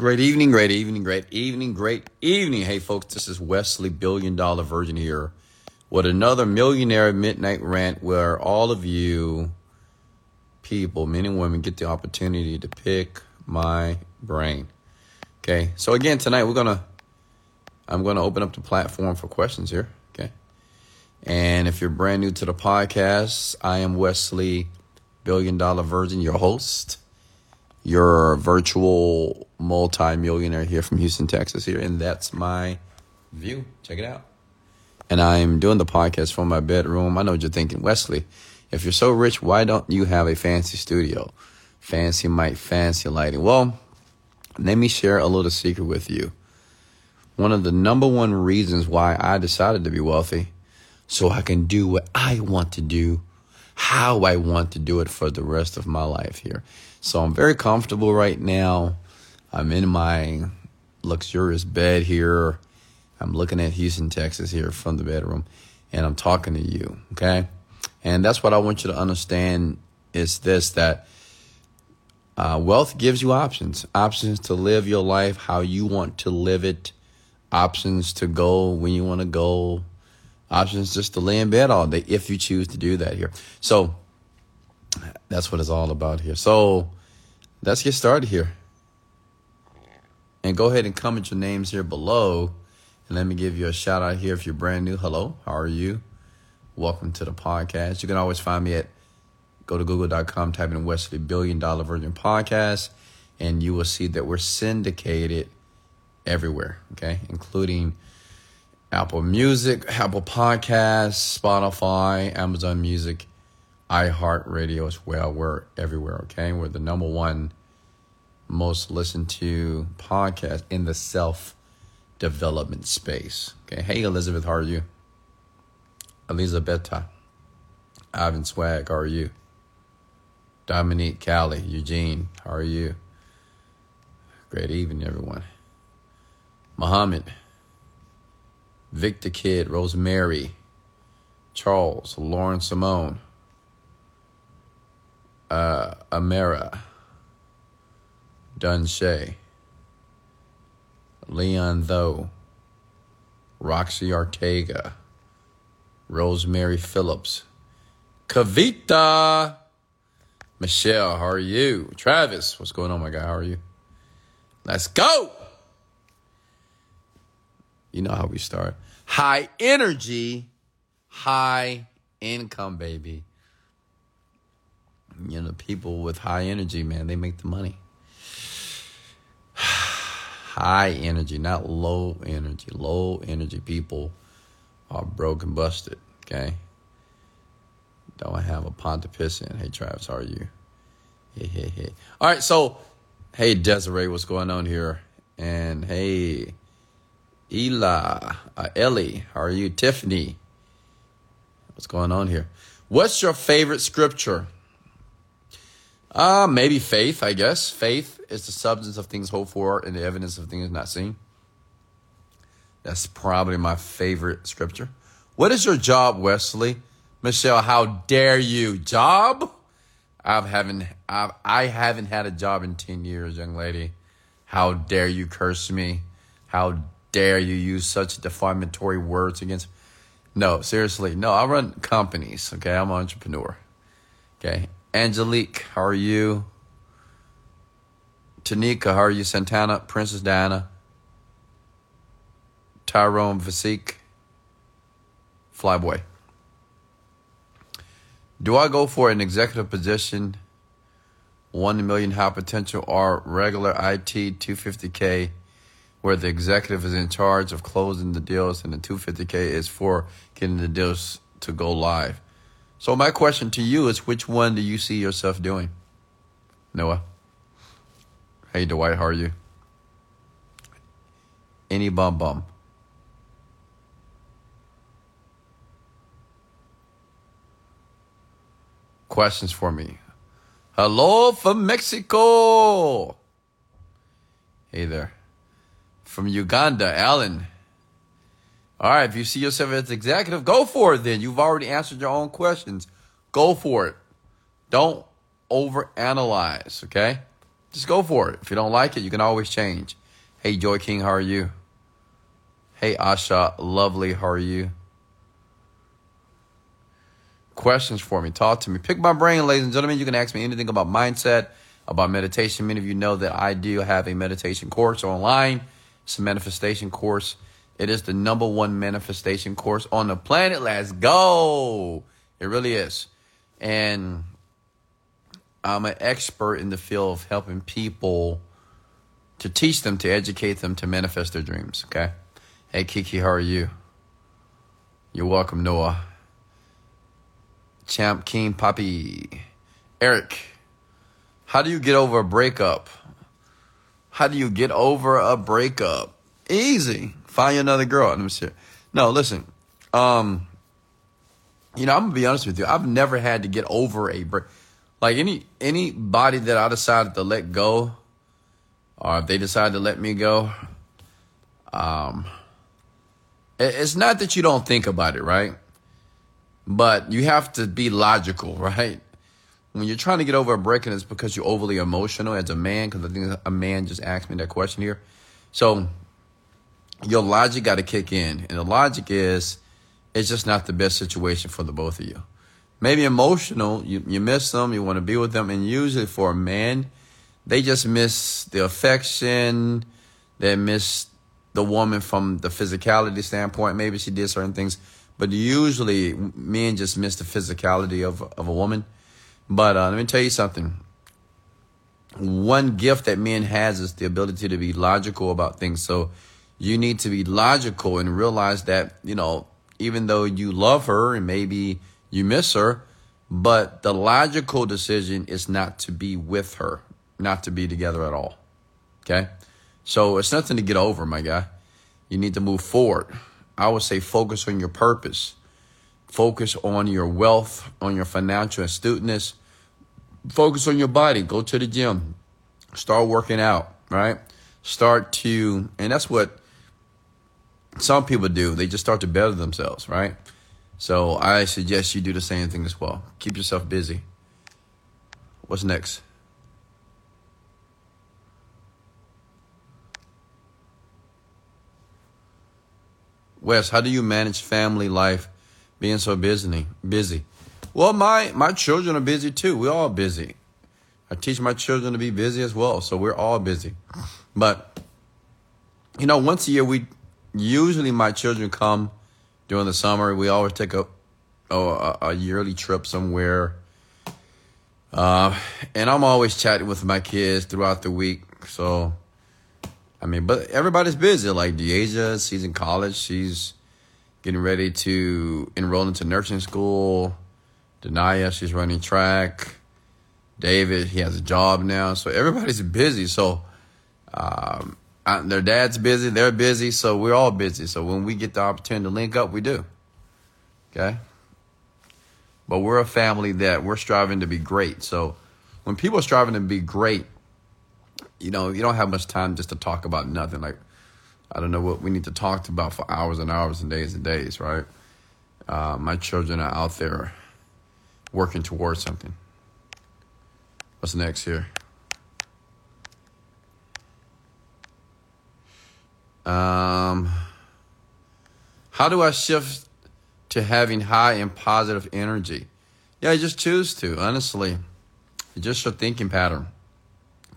Great evening, great evening, great evening, great evening. Hey, folks, this is Wesley, billion dollar virgin here with another millionaire midnight rant where all of you people, men and women, get the opportunity to pick my brain. Okay, so again, tonight we're gonna, I'm gonna open up the platform for questions here. Okay, and if you're brand new to the podcast, I am Wesley, billion dollar virgin, your host your virtual multi-millionaire here from Houston, Texas here, and that's my view. Check it out. And I'm doing the podcast from my bedroom. I know what you're thinking, Wesley. If you're so rich, why don't you have a fancy studio? Fancy mic, fancy lighting. Well, let me share a little secret with you. One of the number one reasons why I decided to be wealthy, so I can do what I want to do, how I want to do it for the rest of my life here. So I'm very comfortable right now. I'm in my luxurious bed here. I'm looking at Houston, Texas here from the bedroom, and I'm talking to you. Okay. And that's what I want you to understand is this that uh, wealth gives you options options to live your life how you want to live it, options to go when you want to go, options just to lay in bed all day if you choose to do that here. So, that's what it's all about here. So let's get started here. And go ahead and comment your names here below. And let me give you a shout out here if you're brand new. Hello, how are you? Welcome to the podcast. You can always find me at go to google.com, type in Wesley Billion Dollar Virgin Podcast, and you will see that we're syndicated everywhere, okay, including Apple Music, Apple Podcasts, Spotify, Amazon Music, iHeartRadio as well. We're everywhere, okay? We're the number one most listened to podcast in the self development space. Okay. Hey, Elizabeth, how are you? Elizabeth, Ivan Swag, how are you? Dominique, Callie, Eugene, how are you? Great evening, everyone. Muhammad, Victor Kid, Rosemary, Charles, Lauren Simone uh, Amera, Dunshay, Leon Though, Roxy Ortega, Rosemary Phillips, Kavita, Michelle, how are you? Travis, what's going on, my guy? How are you? Let's go. You know how we start. High energy, high income, baby you know, people with high energy, man, they make the money. high energy, not low energy. Low energy people are broke and busted, okay? Don't have a pontifice in. Hey, Travis, how are you? Hey, hey, hey. All right, so, hey, Desiree, what's going on here? And hey, Ela, uh, Ellie, how are you? Tiffany, what's going on here? What's your favorite scripture? Uh, maybe faith, I guess. Faith is the substance of things hoped for and the evidence of things not seen. That's probably my favorite scripture. What is your job, Wesley? Michelle, how dare you? Job? I've haven't I've, I haven't had a job in 10 years, young lady. How dare you curse me? How dare you use such defamatory words against No, seriously. No, I run companies, okay? I'm an entrepreneur. Okay? Angelique, how are you? Tanika, how are you? Santana, Princess Diana, Tyrone Vasik, Flyboy. Do I go for an executive position, one million high potential, or regular IT 250K, where the executive is in charge of closing the deals and the 250K is for getting the deals to go live? So my question to you is which one do you see yourself doing? Noah. Hey Dwight, how are you? Any bum bum. Questions for me. Hello from Mexico. Hey there. From Uganda, Alan. All right, if you see yourself as executive, go for it then. You've already answered your own questions. Go for it. Don't overanalyze, okay? Just go for it. If you don't like it, you can always change. Hey, Joy King, how are you? Hey, Asha, lovely, how are you? Questions for me, talk to me. Pick my brain, ladies and gentlemen. You can ask me anything about mindset, about meditation. Many of you know that I do have a meditation course online. It's a manifestation course. It is the number one manifestation course on the planet. Let's go. It really is. And I'm an expert in the field of helping people to teach them, to educate them, to manifest their dreams. Okay. Hey, Kiki, how are you? You're welcome, Noah. Champ King Poppy. Eric, how do you get over a breakup? How do you get over a breakup? Easy. Find you another girl. No, listen. Um, you know, I'm gonna be honest with you. I've never had to get over a break. Like any anybody that I decided to let go, or if they decide to let me go, um, it's not that you don't think about it, right? But you have to be logical, right? When you're trying to get over a breakup, it's because you're overly emotional as a man. Because I think a man just asked me that question here. So your logic got to kick in, and the logic is it's just not the best situation for the both of you. Maybe emotional, you, you miss them, you want to be with them, and usually for a man, they just miss the affection, they miss the woman from the physicality standpoint. Maybe she did certain things, but usually men just miss the physicality of, of a woman. But uh, let me tell you something. One gift that men has is the ability to be logical about things. So you need to be logical and realize that, you know, even though you love her and maybe you miss her, but the logical decision is not to be with her, not to be together at all. Okay? So it's nothing to get over, my guy. You need to move forward. I would say focus on your purpose. Focus on your wealth, on your financial astuteness. Focus on your body. Go to the gym. Start working out, right? Start to, and that's what some people do. They just start to better themselves, right? So I suggest you do the same thing as well. Keep yourself busy. What's next? Wes, how do you manage family life being so busy? Busy. Well, my my children are busy too. We're all busy. I teach my children to be busy as well, so we're all busy. But you know, once a year we usually my children come during the summer. We always take a a, a yearly trip somewhere. Uh, and I'm always chatting with my kids throughout the week. So, I mean, but everybody's busy. Like Deasia, she's in college. She's getting ready to enroll into nursing school. Denaya, she's running track. David, he has a job now. So everybody's busy. So, um, I, their dad's busy, they're busy, so we're all busy. So when we get the opportunity to link up, we do. Okay? But we're a family that we're striving to be great. So when people are striving to be great, you know, you don't have much time just to talk about nothing. Like, I don't know what we need to talk about for hours and hours and days and days, right? Uh, my children are out there working towards something. What's next here? Um, how do I shift to having high and positive energy? Yeah, I just choose to, honestly. It's just your thinking pattern.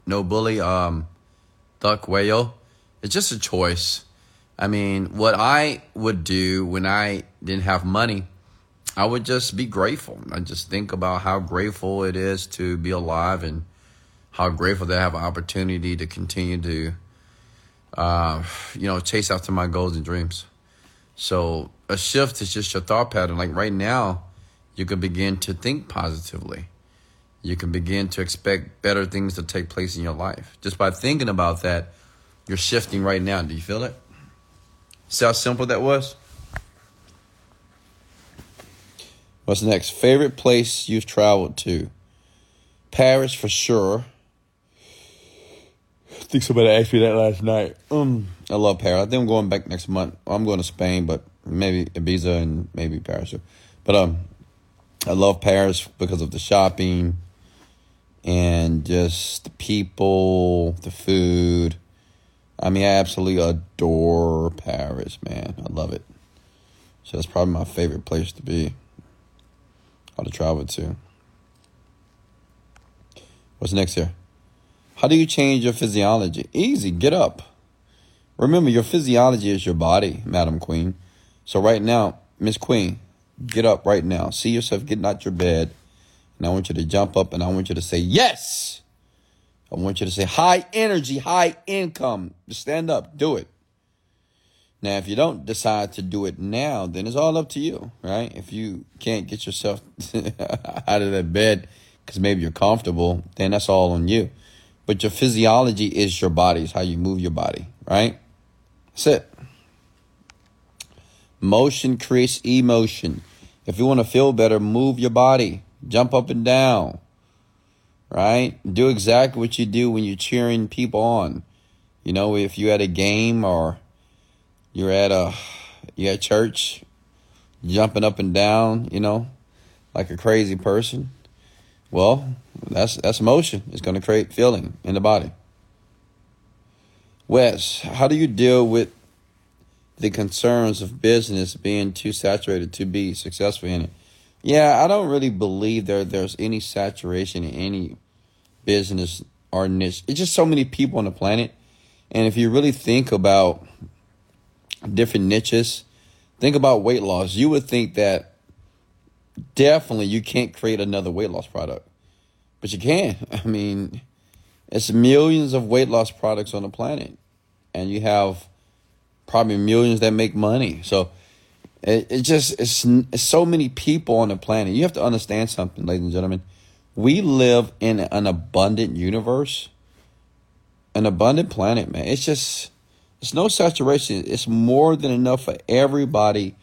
No bully, um, duck whale. It's just a choice. I mean, what I would do when I didn't have money, I would just be grateful. I just think about how grateful it is to be alive and how grateful to have an opportunity to continue to uh, you know, chase after my goals and dreams. So a shift is just your thought pattern. Like right now, you can begin to think positively. You can begin to expect better things to take place in your life. Just by thinking about that, you're shifting right now. Do you feel it? See how simple that was? What's next? Favorite place you've traveled to? Paris for sure think somebody asked me that last night. Um, I love Paris. I think I'm going back next month. I'm going to Spain, but maybe Ibiza and maybe Paris. But um, I love Paris because of the shopping and just the people, the food. I mean, I absolutely adore Paris, man. I love it. So that's probably my favorite place to be. How to travel to. What's next here? How do you change your physiology? Easy, get up. Remember, your physiology is your body, Madam Queen. So right now, Miss Queen, get up right now. See yourself getting out your bed. And I want you to jump up and I want you to say, Yes. I want you to say, High energy, high income. Stand up, do it. Now, if you don't decide to do it now, then it's all up to you, right? If you can't get yourself out of that bed because maybe you're comfortable, then that's all on you. But your physiology is your body, is how you move your body, right? That's it. Motion creates emotion. If you want to feel better, move your body, jump up and down, right? Do exactly what you do when you're cheering people on. You know, if you're at a game or you're at a you at church, jumping up and down, you know, like a crazy person. Well, that's that's motion. It's going to create feeling in the body. Wes, how do you deal with the concerns of business being too saturated to be successful in it? Yeah, I don't really believe there there's any saturation in any business or niche. It's just so many people on the planet. And if you really think about different niches. Think about weight loss. You would think that definitely you can't create another weight loss product, but you can. I mean, it's millions of weight loss products on the planet, and you have probably millions that make money. So it, it just it's, it's so many people on the planet. You have to understand something, ladies and gentlemen. We live in an abundant universe, an abundant planet, man. It's just it's no saturation. It's more than enough for everybody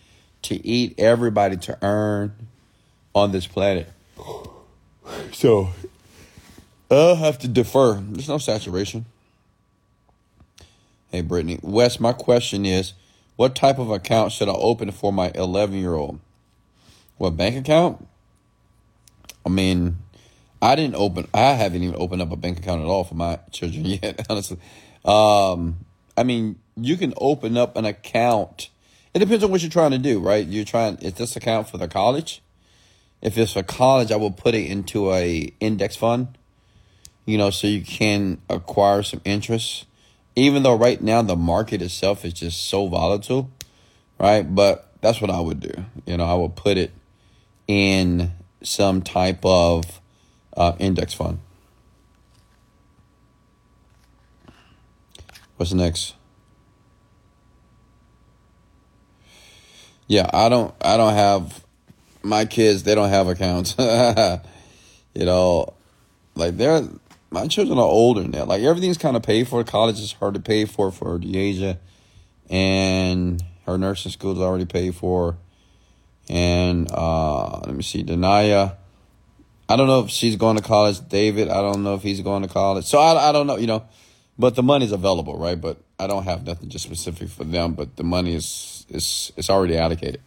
to eat, everybody to earn on this planet. So I'll have to defer. There's no saturation. Hey, Brittany. Wes, my question is what type of account should I open for my 11 year old? What bank account? I mean, I didn't open, I haven't even opened up a bank account at all for my children yet, honestly. Um, I mean, you can open up an account. It depends on what you're trying to do, right? You're trying is this account for the college? If it's for college, I will put it into a index fund. You know, so you can acquire some interest. Even though right now the market itself is just so volatile, right? But that's what I would do. You know, I would put it in some type of uh, index fund. What's next? Yeah, I don't I don't have my kids, they don't have accounts. you know, like they're my children are older now. Like everything's kind of paid for. College is hard to pay for for Deasia, and her nursing school is already paid for. And uh, let me see, Denaya. I don't know if she's going to college. David, I don't know if he's going to college. So I, I don't know. You know, but the money's available, right? But I don't have nothing just specific for them. But the money is is it's already allocated.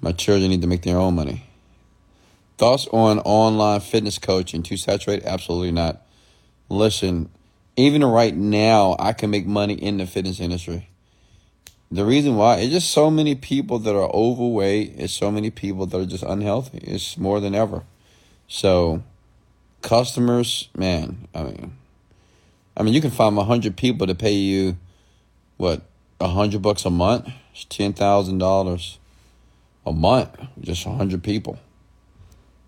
My children need to make their own money. Thoughts on online fitness coaching? Too saturated? Absolutely not. Listen, even right now, I can make money in the fitness industry. The reason why it's just so many people that are overweight. It's so many people that are just unhealthy. It's more than ever. So customers, man, I mean, I mean, you can find hundred people to pay you, what, a hundred bucks a month? It's ten thousand dollars a month, just a hundred people.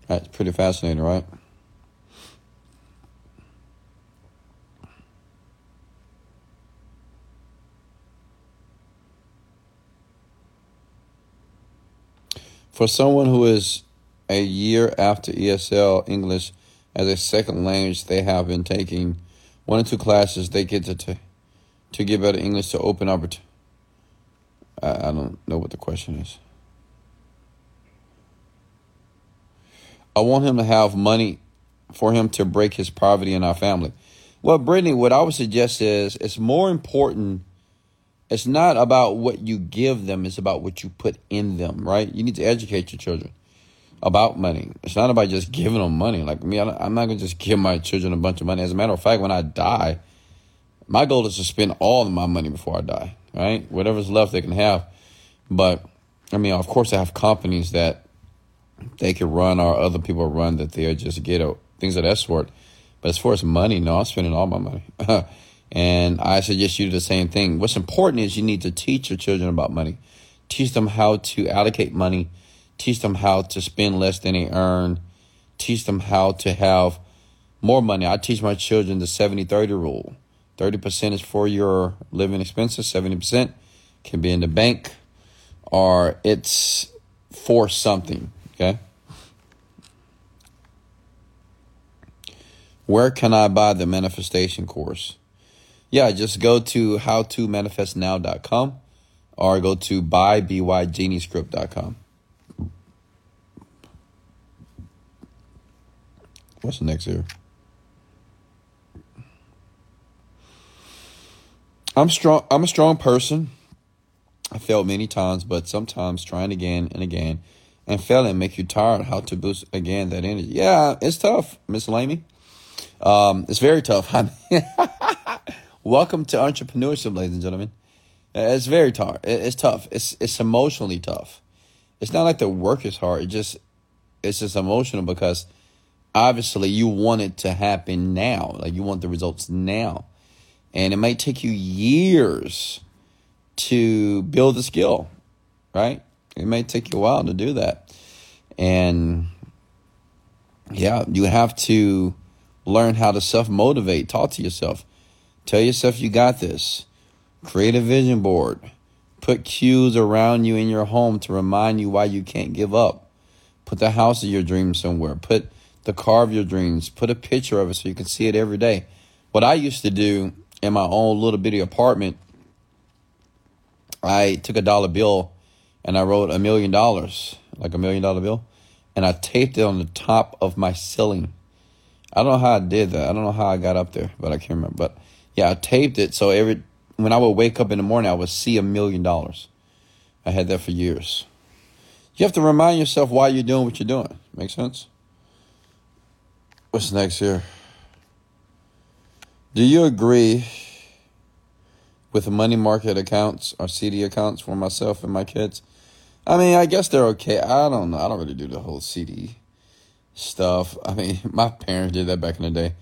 That's pretty fascinating, right? For someone who is a year after ESL English as a second language, they have been taking one or two classes. They get to to, to get better English to open up. I, I don't know what the question is. I want him to have money for him to break his poverty in our family. Well, Brittany, what I would suggest is it's more important. It's not about what you give them, it's about what you put in them, right? You need to educate your children. about money. It's not about just giving them money. Like me, I'm not gonna just give my children a bunch of money. As a matter of fact, when I die, my goal is to spend all of my money before I die. Right, whatever's left, they can have. But I mean, of course, I have companies that they can run or other people run that they're just get things of that sort. But as far as money, no, I'm spending all my money. and I suggest you do the same thing. What's important is you need to teach your children about money. Teach them how to allocate money. Teach them how to spend less than they earn. Teach them how to have more money. I teach my children the 70 30 rule 30% is for your living expenses, 70% can be in the bank, or it's for something. Okay. Where can I buy the manifestation course? Yeah, just go to howtomanifestnow.com or go to buybygeniescript.com. What's the next here? I'm strong. I'm a strong person. I failed many times, but sometimes trying again and again and failing make you tired. How to boost again that energy? Yeah, it's tough, Miss Lamy. Um, it's very tough. I mean, Welcome to entrepreneurship, ladies and gentlemen. It's very tough. It's tough. It's it's emotionally tough. It's not like the work is hard. It just it's just emotional because obviously you want it to happen now. Like you want the results now. And it might take you years to build the skill, right? It may take you a while to do that. And yeah, you have to learn how to self motivate. Talk to yourself. Tell yourself you got this. Create a vision board. Put cues around you in your home to remind you why you can't give up. Put the house of your dreams somewhere. Put the car of your dreams. Put a picture of it so you can see it every day. What I used to do in my own little bitty apartment, I took a dollar bill and I wrote a million dollars, like a million dollar bill, and I taped it on the top of my ceiling. I don't know how I did that. I don't know how I got up there, but I can't remember. But yeah, I taped it so every when I would wake up in the morning, I would see a million dollars. I had that for years. You have to remind yourself why you're doing what you're doing. Make sense? What's next here? Do you agree with money market accounts or CD accounts for myself and my kids? I mean, I guess they're okay. I don't know. I don't really do the whole CD stuff. I mean, my parents did that back in the day.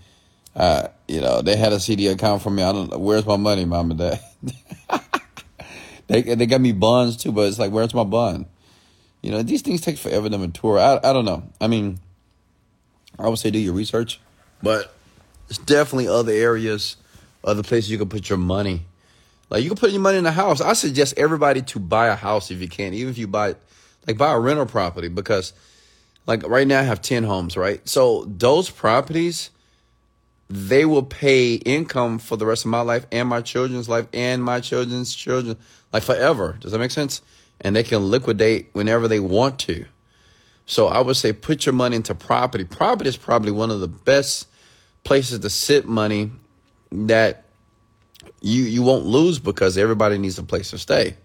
Uh, you know, they had a CD account for me. I don't know. Where's my money, mom and dad? they, they got me bonds too, but it's like, where's my bond? You know, these things take forever to mature. I, I don't know. I mean, I would say do your research, but there's definitely other areas, other places you can put your money. Like you can put your money in a house. I suggest everybody to buy a house if you can, even if you buy, like buy a rental property because, like right now I have ten homes, right? So those properties, they will pay income for the rest of my life and my children's life and my children's children, like forever. Does that make sense? And they can liquidate whenever they want to. So I would say put your money into property. Property is probably one of the best places to sit money that you you won't lose because everybody needs a place to stay,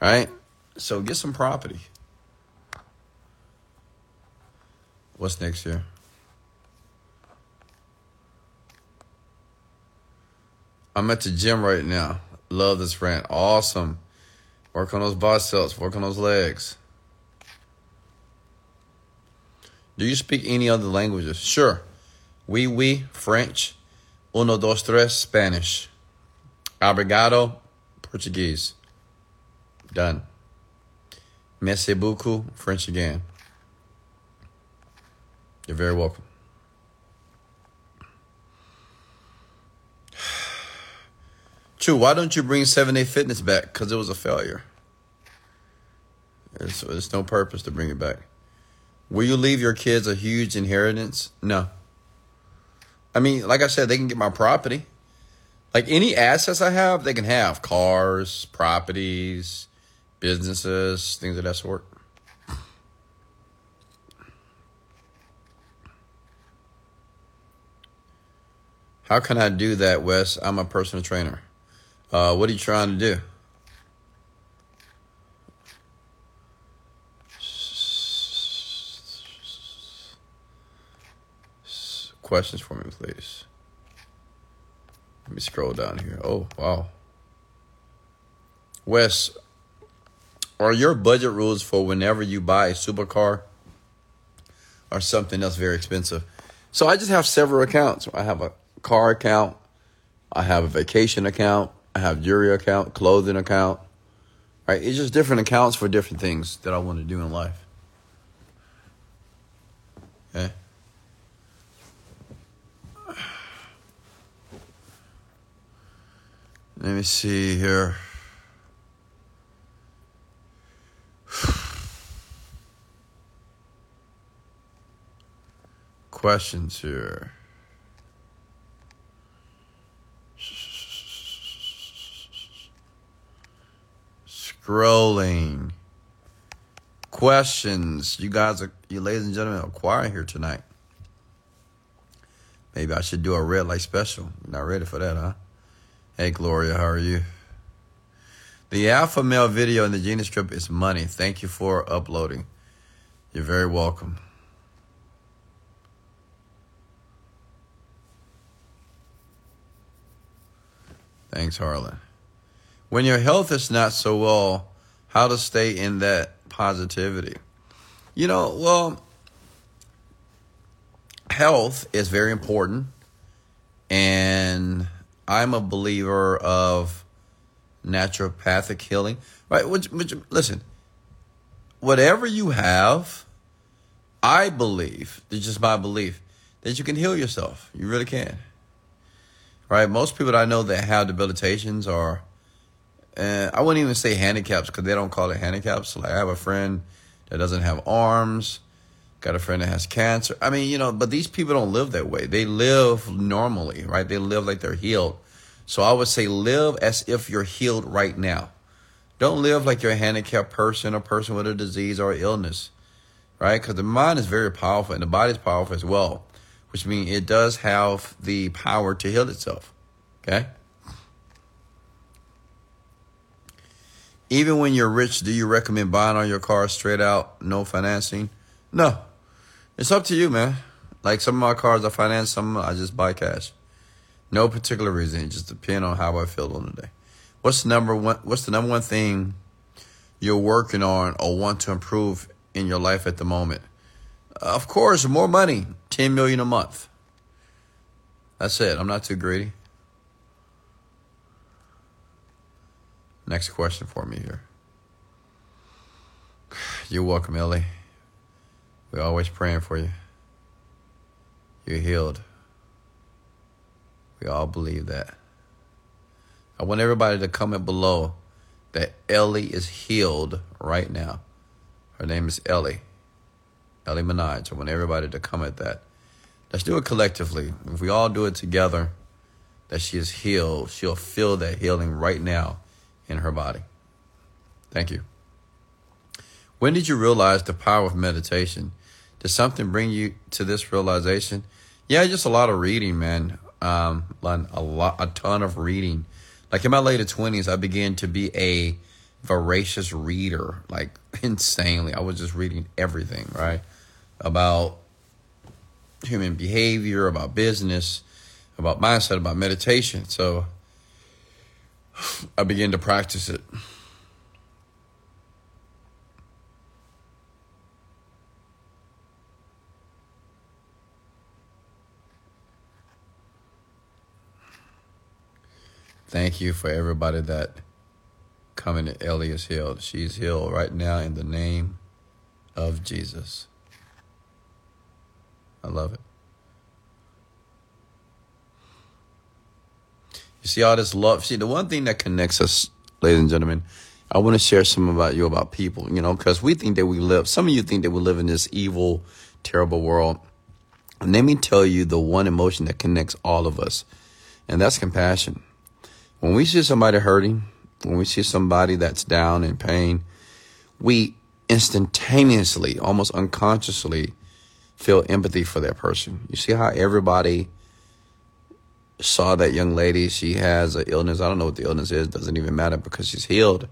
right? So get some property. What's next year? I'm at the gym right now. Love this rant. Awesome. Work on those biceps. Work on those legs. Do you speak any other languages? Sure. Oui, oui, French. Uno, dos, tres, Spanish. Obrigado, Portuguese. Done. Merci beaucoup, French again. You're very welcome. True, why don't you bring 7 Day Fitness back? Because it was a failure. There's no purpose to bring it back. Will you leave your kids a huge inheritance? No. I mean, like I said, they can get my property. Like any assets I have, they can have cars, properties, businesses, things of that sort. How can I do that, Wes? I'm a personal trainer. Uh, what are you trying to do? Questions for me, please. Let me scroll down here. Oh, wow. Wes, are your budget rules for whenever you buy a supercar or something else very expensive? So I just have several accounts. I have a car account, I have a vacation account, I have jewelry account, clothing account. Right? It's just different accounts for different things that I want to do in life. Okay. Let me see here. Questions here. Scrolling. Questions. You guys are, you ladies and gentlemen, are quiet here tonight. Maybe I should do a red light special. Not ready for that, huh? Hey, Gloria, how are you? The alpha male video in the Genie Script is money. Thank you for uploading. You're very welcome. Thanks, Harlan. When your health is not so well, how to stay in that positivity? You know, well, health is very important. And I'm a believer of naturopathic healing, right? Which, which, listen, whatever you have, I believe, it's just my belief, that you can heal yourself. You really can. Right? Most people that I know that have debilitations are, uh, I wouldn't even say handicaps because they don't call it handicaps. Like I have a friend that doesn't have arms, got a friend that has cancer. I mean, you know, but these people don't live that way. They live normally, right? They live like they're healed. So I would say live as if you're healed right now. Don't live like you're a handicapped person, a person with a disease or illness, right? Because the mind is very powerful and the body is powerful as well, which means it does have the power to heal itself, okay? Even when you're rich, do you recommend buying on your car straight out, no financing? No. It's up to you, man. Like some of my cars I finance, some I just buy cash. No particular reason. Just depends on how I feel on the day. What's the number one? What's the number one thing you're working on or want to improve in your life at the moment? Uh, of course, more money. Ten million a month. That's it. I'm not too greedy. Next question for me here. You're welcome, Ellie. We're always praying for you. You're healed. We all believe that. I want everybody to comment below that Ellie is healed right now. Her name is Ellie. Ellie Minaj. I want everybody to comment that. Let's do it collectively. If we all do it together, that she is healed, she'll feel that healing right now in her body. Thank you. When did you realize the power of meditation? Did something bring you to this realization? Yeah, just a lot of reading, man um, a lot, a ton of reading. Like in my later twenties, I began to be a voracious reader, like insanely. I was just reading everything, right? About human behavior, about business, about mindset, about meditation. So I began to practice it. Thank you for everybody that coming to is healed. She's healed right now in the name of Jesus. I love it. You see all this love. See, the one thing that connects us, ladies and gentlemen, I want to share some about you about people, you know, because we think that we live, some of you think that we live in this evil, terrible world. And let me tell you the one emotion that connects all of us, and that's compassion. When we see somebody hurting, when we see somebody that's down in pain, we instantaneously, almost unconsciously, feel empathy for that person. You see how everybody saw that young lady, she has an illness. I don't know what the illness is, doesn't even matter because she's healed.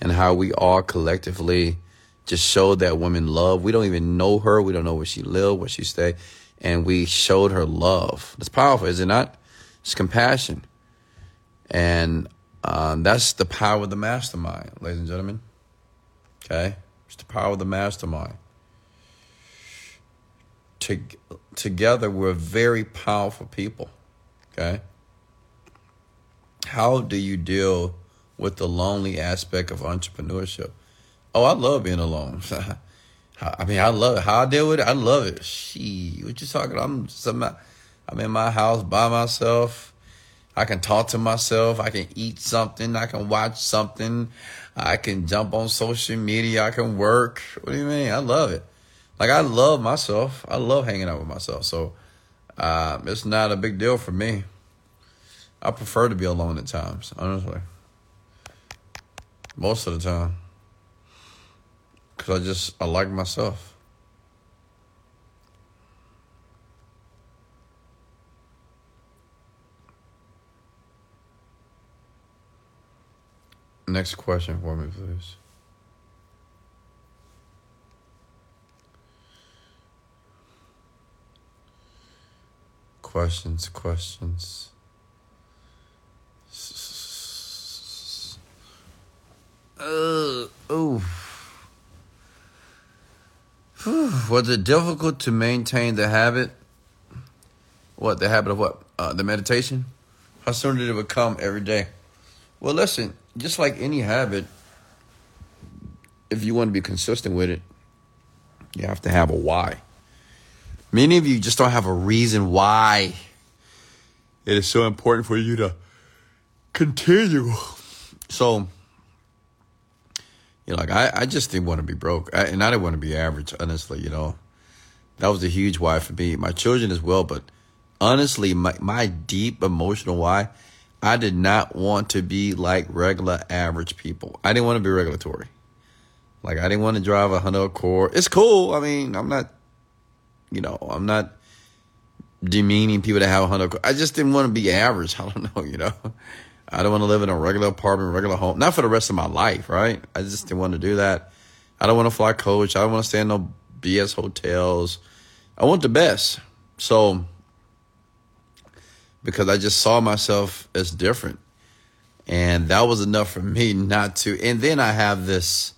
And how we all collectively just showed that woman love. We don't even know her. We don't know where she lived, where she stay. and we showed her love. That's powerful, is it not? It's compassion. And um, that's the power of the mastermind, ladies and gentlemen. Okay? It's the power of the mastermind. To, together, we're very powerful people. Okay? How do you deal with the lonely aspect of entrepreneurship? Oh, I love being alone. I mean, I love it. How I deal with it, I love it. She, what you talking? I'm some, I'm in my house by myself. I can talk to myself. I can eat something. I can watch something. I can jump on social media. I can work. What do you mean? I love it. Like I love myself. I love hanging out with myself. So uh, it's not a big deal for me. I prefer to be alone at times, honestly. Most of the time. Because I just, I like myself. Next question for me, please. Questions, questions. Uh, oh. Was it difficult to maintain the habit? What, the habit of what? Uh, the meditation? How soon did it become every day? Well, listen, just like any habit, if you want to be consistent with it, you have to have a why. Many of you just don't have a reason why it is so important for you to continue. So, you know, like I, I just didn't want to be broke, I, and I didn't want to be average. Honestly, you know, that was a huge why for me. My children as well, but honestly, my my deep emotional why, I did not want to be like regular average people. I didn't want to be regulatory. Like I didn't want to drive a Honda Accord. It's cool. I mean, I'm not, you know, I'm not demeaning people that have a Honda Accord. I just didn't want to be average. I don't know, you know. I don't want to live in a regular apartment, regular home. Not for the rest of my life, right? I just didn't want to do that. I don't want to fly coach. I don't want to stay in no BS hotels. I want the best. So, because I just saw myself as different. And that was enough for me not to. And then I have this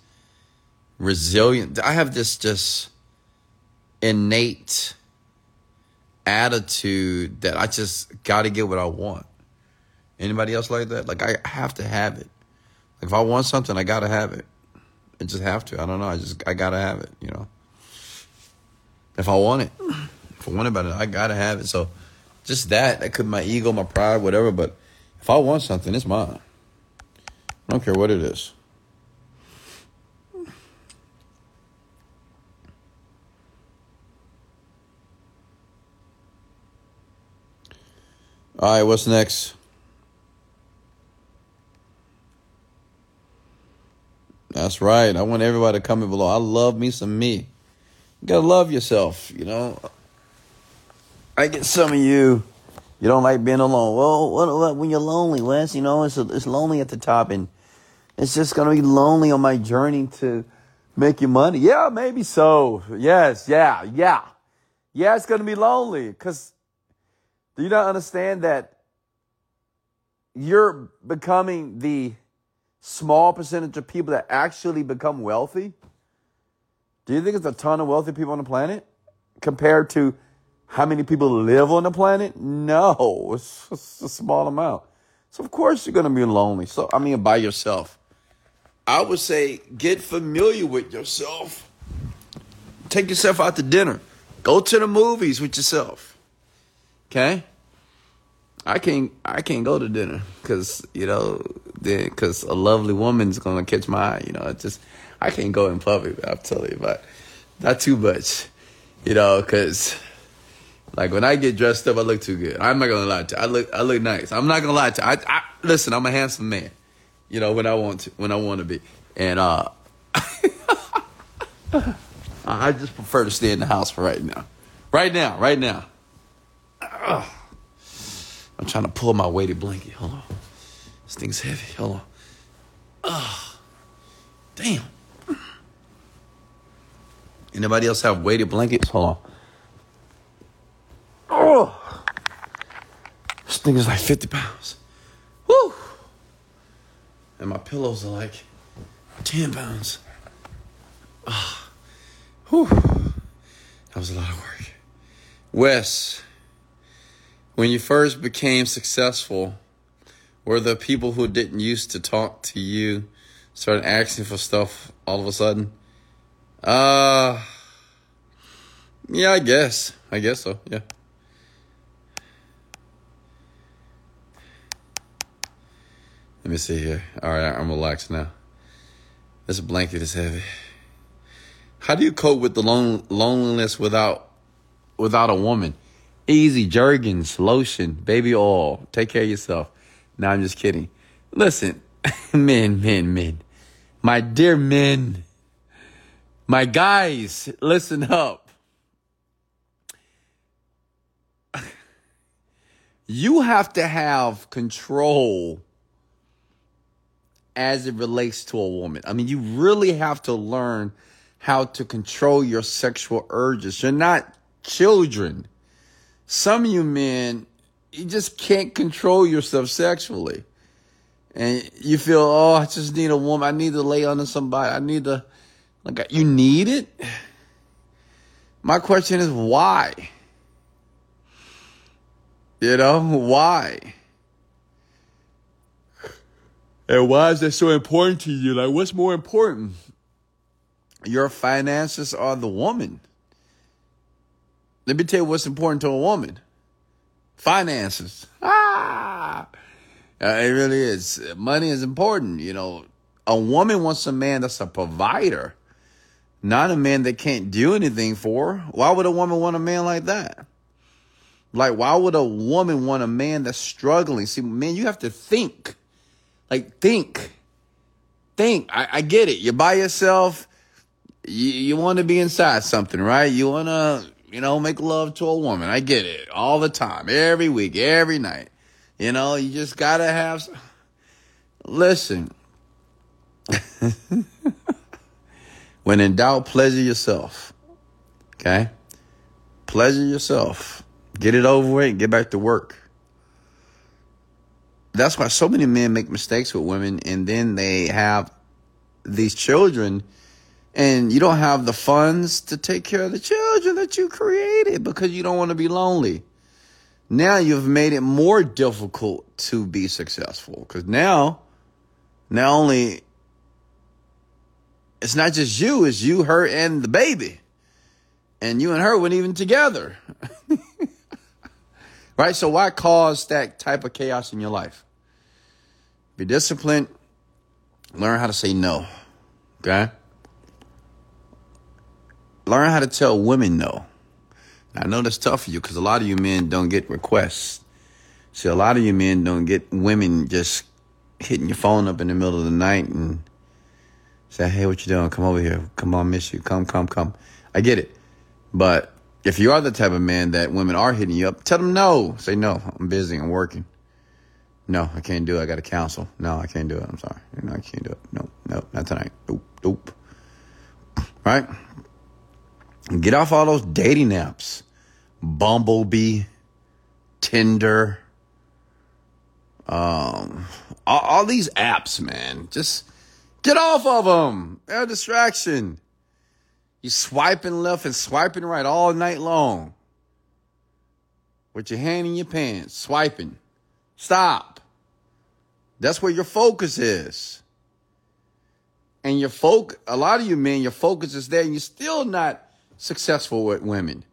resilient, I have this just innate attitude that I just got to get what I want. Anybody else like that? Like I have to have it. Like if I want something, I gotta have it. I just have to. I don't know. I just I gotta have it. You know. If I want it, if I want about it, I gotta have it. So, just that that could my ego, my pride, whatever. But if I want something, it's mine. I don't care what it is. All right, what's next? That's right. I want everybody to comment below. I love me some me. You gotta love yourself, you know. I get some of you. You don't like being alone. Well, what, what, when you're lonely, Wes, you know, it's it's lonely at the top, and it's just gonna be lonely on my journey to make you money. Yeah, maybe so. Yes, yeah, yeah, yeah. It's gonna be lonely because do you not understand that you're becoming the small percentage of people that actually become wealthy? Do you think it's a ton of wealthy people on the planet compared to how many people live on the planet? No, it's, it's a small amount. So of course you're going to be lonely. So I mean by yourself. I would say get familiar with yourself. Take yourself out to dinner. Go to the movies with yourself. Okay? I can't I can't go to dinner cuz you know then because a lovely woman's gonna catch my eye. You know, it just I can't go in public. I'm telling you, but not too much. You know, because like when I get dressed up, I look too good. I'm not gonna lie to you. I look I look nice. I'm not gonna lie to you. I, I listen. I'm a handsome man. You know when I want to when I want to be, and uh, I just prefer to stay in the house for right now. Right now, right now. Ugh. I'm trying to pull my weighted blanket. Hold on. This thing's heavy. Hold on. Oh, damn. Anybody else have weighted blankets? Hold on. Thing is like 50 pounds. Woo! And my pillows are like 10 pounds. Ah. Whew. That was a lot of work. Wes, when you first became successful, were the people who didn't used to talk to you started asking for stuff all of a sudden? Uh, yeah, I guess. I guess so, yeah. Let me see here. All right, I'm relaxed now. This blanket is heavy. How do you cope with the lon- loneliness without without a woman? Easy Jergens, lotion, baby oil. Take care of yourself. Now I'm just kidding. Listen, men, men, men. My dear men, my guys, listen up. You have to have control as it relates to a woman. I mean, you really have to learn how to control your sexual urges. You're not children. Some of you men, you just can't control yourself sexually. And you feel, oh, I just need a woman. I need to lay under somebody. I need to, like, you need it? My question is, why? You know, why? And why is that so important to you? Like, what's more important? Your finances or the woman? Let me tell you what's important to a woman finances. Ah! Uh, it really is. Money is important. You know, a woman wants a man that's a provider, not a man that can't do anything for her. Why would a woman want a man like that? Like, why would a woman want a man that's struggling? See, man, you have to think. Like, think. Think. I, I get it. You're by yourself. You, you want to be inside something, right? You want to, you know, make love to a woman. I get it. All the time. Every week. Every night. You know, you just got to have. Listen. when in doubt, pleasure yourself. Okay? Pleasure yourself. Get it over with get back to work that's why so many men make mistakes with women and then they have these children and you don't have the funds to take care of the children that you created because you don't want to be lonely. Now you've made it more difficult to be successful because now, not only it's not just you, it's you, her, and the baby. And you and her weren't even together. right? So why cause that type of chaos in your life? Be disciplined. Learn how to say no. Okay? Learn how to tell women no. I know that's tough for you because a lot of you men don't get requests. See, a lot of you men don't get women just hitting your phone up in the middle of the night and say, hey, what you doing? Come over here. Come on, miss you. Come, come, come. I get it. But if you are the type of man that women are hitting you up, tell them no. Say, no, I'm busy. I'm working. No, I can't do it. I got to cancel. No, I can't do it. I'm sorry. No, I can't do it. No, no, not tonight. Nope, nope. Right? Get off all those dating apps. Bumblebee, Tinder, um, all, all these apps, man. Just get off of them. They're a distraction. You swiping left and swiping right all night long. With your hand in your pants, swiping. Stop. That's where your focus is. And your folk, a lot of you men, your focus is there and you're still not successful with women.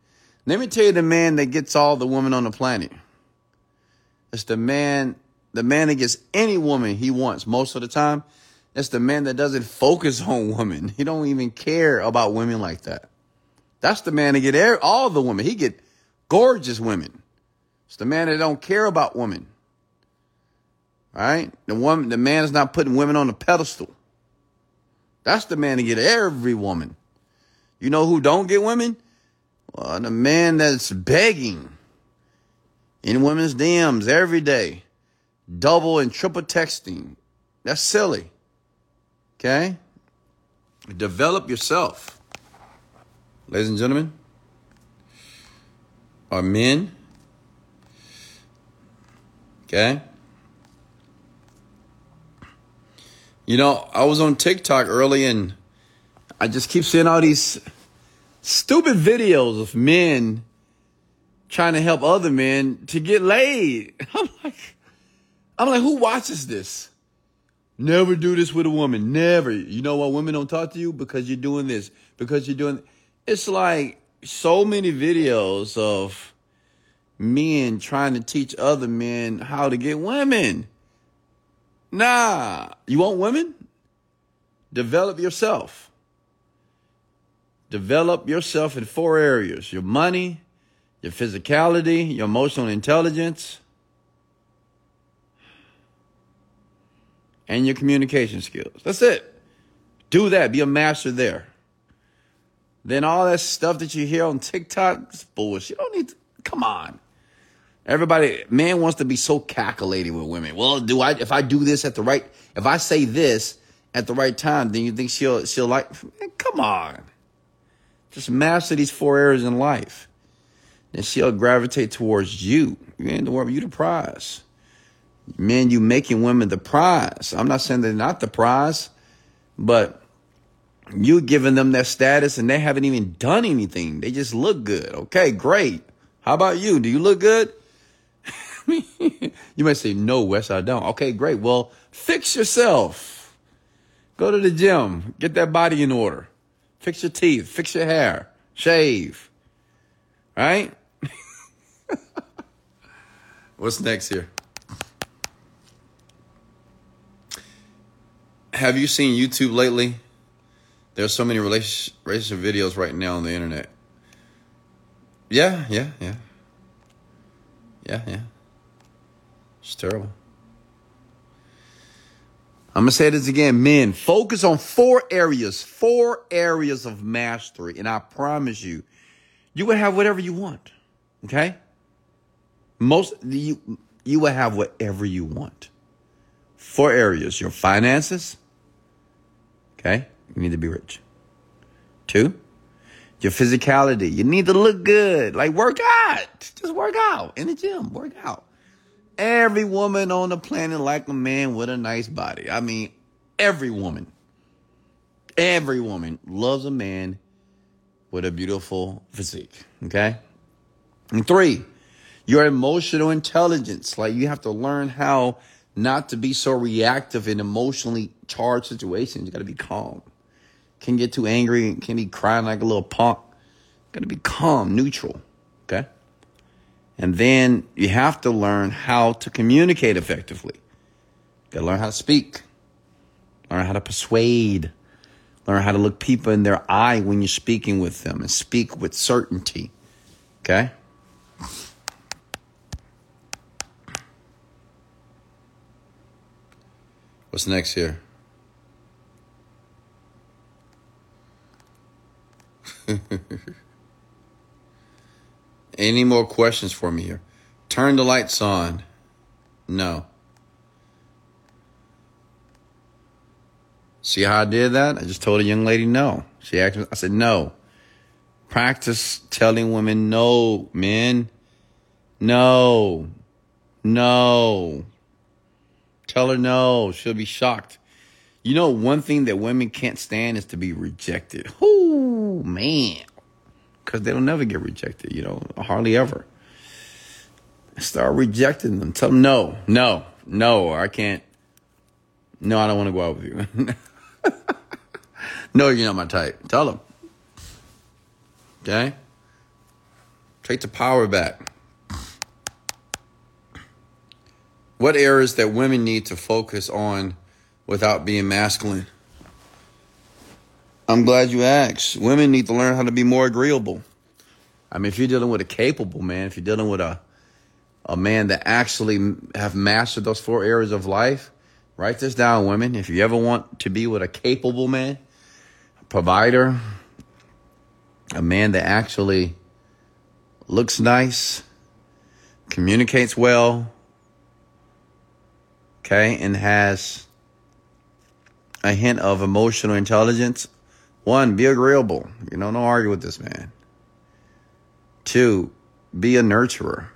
Let me tell you the man that gets all the women on the planet. It's the man, the man that gets any woman he wants most of the time. It's the man that doesn't focus on women. He don't even care about women like that. That's the man that get all the women. He get gorgeous women. It's the man that don't care about women. All right? The woman, the man is not putting women on a pedestal. That's the man to get every woman. You know who don't get women? Well, the man that's begging in women's DMs every day, double and triple texting. That's silly. Okay? Develop yourself. Ladies and gentlemen, are men Okay? You know, I was on TikTok early and I just keep seeing all these stupid videos of men trying to help other men to get laid. I'm like, I'm like, who watches this? Never do this with a woman. Never. You know why women don't talk to you? Because you're doing this. Because you're doing. It's like so many videos of men trying to teach other men how to get women. Nah. You want women? Develop yourself. Develop yourself in four areas your money, your physicality, your emotional intelligence, and your communication skills. That's it. Do that. Be a master there. Then all that stuff that you hear on TikTok is bullshit. You don't need to, come on. Everybody, man wants to be so calculated with women. Well, do I, if I do this at the right, if I say this at the right time, then you think she'll, she'll like, man, come on. Just master these four areas in life. Then she'll gravitate towards you. You ain't the world, you the prize. Men, you making women the prize. I'm not saying they're not the prize, but you giving them that status and they haven't even done anything. They just look good. Okay, great. How about you? Do you look good? you might say, no, Wes, I don't. Okay, great. Well, fix yourself. Go to the gym. Get that body in order. Fix your teeth. Fix your hair. Shave. Right? What's next here? Have you seen YouTube lately? There's so many relationship, videos right now on the internet. Yeah, yeah, yeah. Yeah, yeah. It's terrible. I'm going to say this again. Men, focus on four areas, four areas of mastery. And I promise you, you will have whatever you want. Okay? Most, you, you will have whatever you want. Four areas your finances. Okay? You need to be rich. Two, your physicality. You need to look good. Like work out. Just work out in the gym. Work out. Every woman on the planet like a man with a nice body. I mean, every woman. Every woman loves a man with a beautiful physique. Okay? And three, your emotional intelligence. Like you have to learn how not to be so reactive in emotionally charged situations. You got to be calm. Can't get too angry, Can't be crying like a little punk. Got to be calm, neutral. Okay? And then you have to learn how to communicate effectively. Got to learn how to speak, learn how to persuade, learn how to look people in their eye when you're speaking with them and speak with certainty. Okay? What's next here? Any more questions for me here? Turn the lights on. No. See how I did that? I just told a young lady no. She asked me, I said no. Practice telling women no, men. No. No. Tell her no. She'll be shocked. You know, one thing that women can't stand is to be rejected. Oh, man. Because they'll never get rejected, you know, hardly ever. Start rejecting them. Tell them no, no, no, I can't. No, I don't want to go out with you. no, you're not my type. Tell them. Okay? Take the power back. What areas that women need to focus on without being masculine? I'm glad you asked. Women need to learn how to be more agreeable. I mean, if you're dealing with a capable man, if you're dealing with a a man that actually have mastered those four areas of life, write this down, women. If you ever want to be with a capable man, a provider, a man that actually looks nice, communicates well, okay, and has a hint of emotional intelligence. One, be agreeable. You know, don't argue with this man. Two, be a nurturer.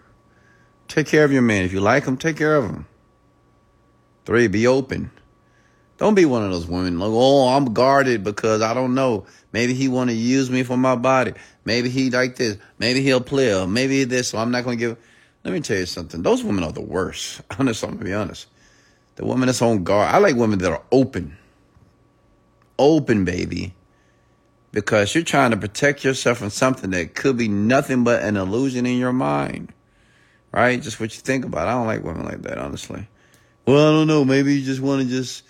Take care of your man. If you like him, take care of him. Three, be open. Don't be one of those women like, oh, I'm guarded because I don't know. Maybe he want to use me for my body. Maybe he like this. Maybe he'll play. Maybe this. So I'm not to give. Let me tell you something. Those women are the worst. Honest, I'm to be honest. The woman that's on guard. I like women that are open. Open, baby. Because you're trying to protect yourself from something that could be nothing but an illusion in your mind. Right? Just what you think about. I don't like women like that, honestly. Well, I don't know. Maybe you just want to just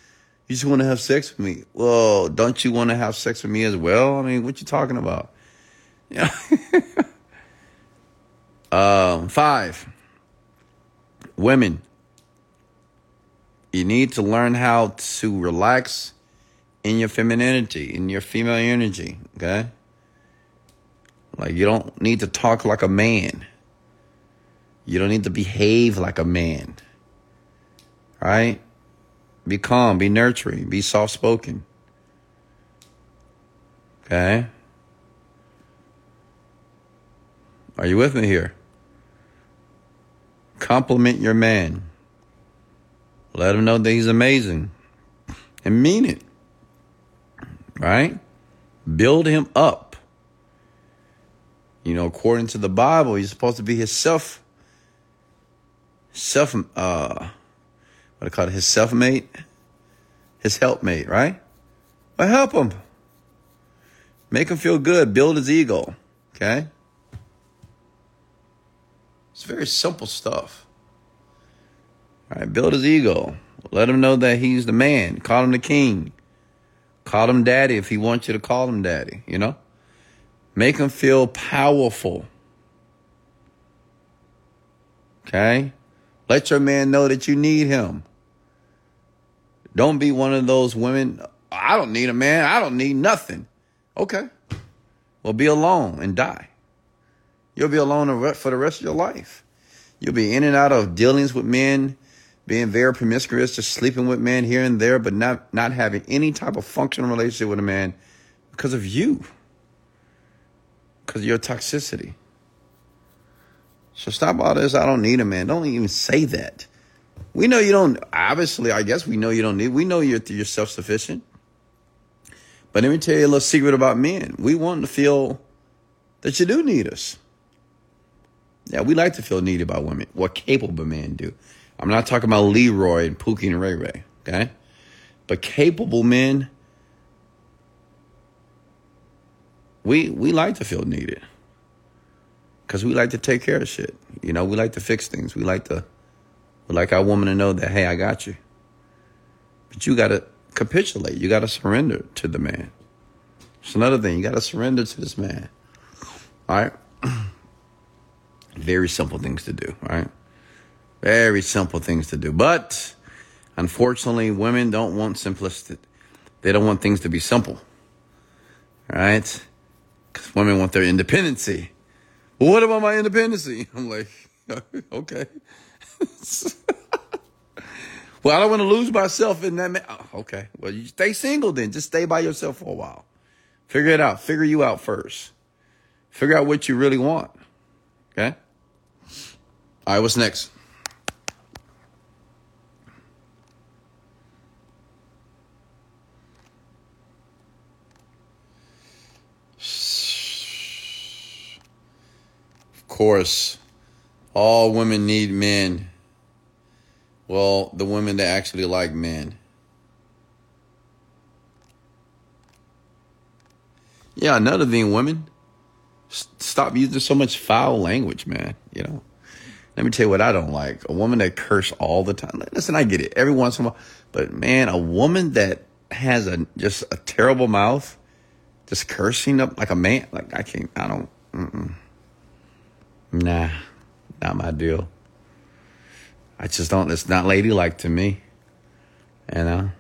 you just want to have sex with me. Well, don't you want to have sex with me as well? I mean, what you talking about? Yeah. um, five. Women. You need to learn how to relax in your femininity, in your female energy, okay? Like you don't need to talk like a man. You don't need to behave like a man. Right? Be calm, be nurturing, be soft spoken. Okay? Are you with me here? Compliment your man. Let him know that he's amazing. And mean it. Right? Build him up. You know, according to the Bible, he's supposed to be his self, self, uh, what I call it, his self-mate, his helpmate, right? Well, help him. Make him feel good. Build his ego. Okay? It's very simple stuff. Right, build his ego. Let him know that he's the man. Call him the king. Call him daddy if he wants you to call him daddy, you know? Make him feel powerful. Okay? Let your man know that you need him. Don't be one of those women. I don't need a man. I don't need nothing. Okay. Well, be alone and die. You'll be alone for the rest of your life. You'll be in and out of dealings with men, being very promiscuous, just sleeping with men here and there, but not, not having any type of functional relationship with a man because of you, because of your toxicity. So stop all this. I don't need a man. Don't even say that. We know you don't, obviously, I guess we know you don't need, we know you're, you're self sufficient. But let me tell you a little secret about men. We want to feel that you do need us. Yeah, we like to feel needed by women. What capable men do. I'm not talking about Leroy and Pookie and Ray Ray, okay? But capable men, we we like to feel needed. Cause we like to take care of shit. You know, we like to fix things. We like to we like our woman to know that, hey, I got you. But you got to capitulate. You got to surrender to the man. It's another thing. You got to surrender to this man. All right? Very simple things to do. All right? Very simple things to do. But unfortunately, women don't want simplicity. They don't want things to be simple. Right? Because women want their independency. Well, what about my independency? I'm like, okay. well, I don't want to lose myself in that. Ma- oh, okay. Well, you stay single then. Just stay by yourself for a while. Figure it out. Figure you out first. Figure out what you really want. Okay? All right, what's next? Of course, all women need men. Well, the women that actually like men. Yeah, another thing, women, stop using so much foul language, man. You know, let me tell you what I don't like: a woman that curse all the time. Listen, I get it every once in a while, but man, a woman that has a just a terrible mouth, just cursing up like a man, like I can't. I don't. Mm-mm. Nah, not my deal. I just don't, it's not ladylike to me. You know?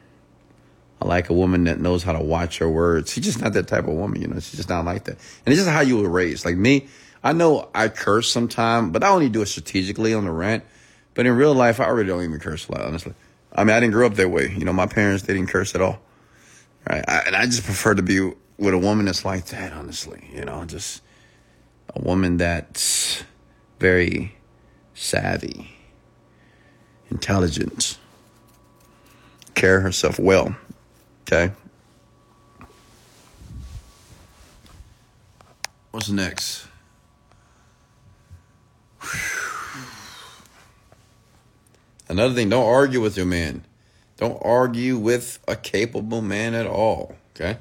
I like a woman that knows how to watch her words. She's just not that type of woman, you know? She's just not like that. And it's just how you were raised. Like me, I know I curse sometimes, but I only do it strategically on the rant. But in real life, I really don't even curse a lot, honestly. I mean, I didn't grow up that way. You know, my parents, they didn't curse at all. Right? I, and I just prefer to be with a woman that's like that, honestly. You know, just a woman that's very savvy, intelligent, care herself well. Okay. What's next? Another thing, don't argue with your man. Don't argue with a capable man at all. Okay?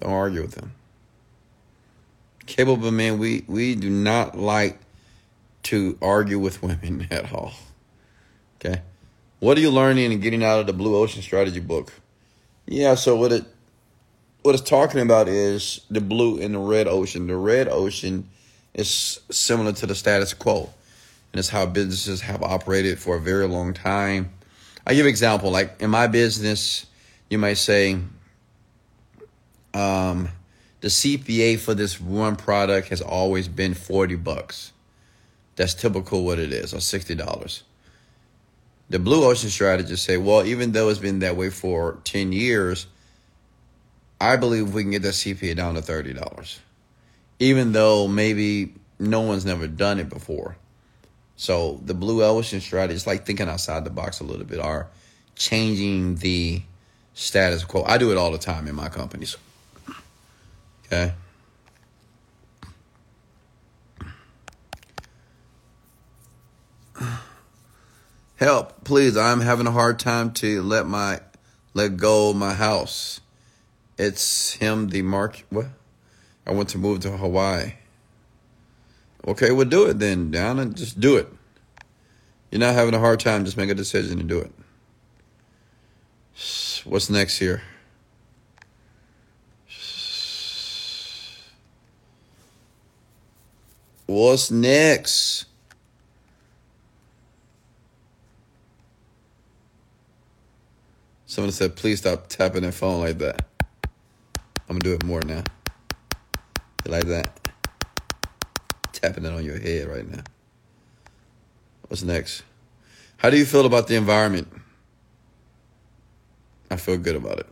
Don't argue with him. Capable men, we, we do not like to argue with women at all. Okay? What are you learning and getting out of the Blue Ocean Strategy book? Yeah, so what it what it's talking about is the blue and the red ocean. The red ocean is similar to the status quo. And it's how businesses have operated for a very long time. I give example, like in my business, you might say, um, the CPA for this one product has always been 40 bucks. That's typical what it is, or $60. The Blue Ocean strategists say, well, even though it's been that way for 10 years, I believe we can get that CPA down to $30. Even though maybe no one's never done it before. So the Blue Ocean strategy is like thinking outside the box a little bit, or changing the status quo. I do it all the time in my companies. Okay. Help, please. I'm having a hard time to let my let go my house. It's him, the mark. What? I want to move to Hawaii. Okay, well, do it then, down and just do it. You're not having a hard time. Just make a decision and do it. What's next here? What's next? Someone said, please stop tapping their phone like that. I'm gonna do it more now. Like that? Tapping it on your head right now. What's next? How do you feel about the environment? I feel good about it.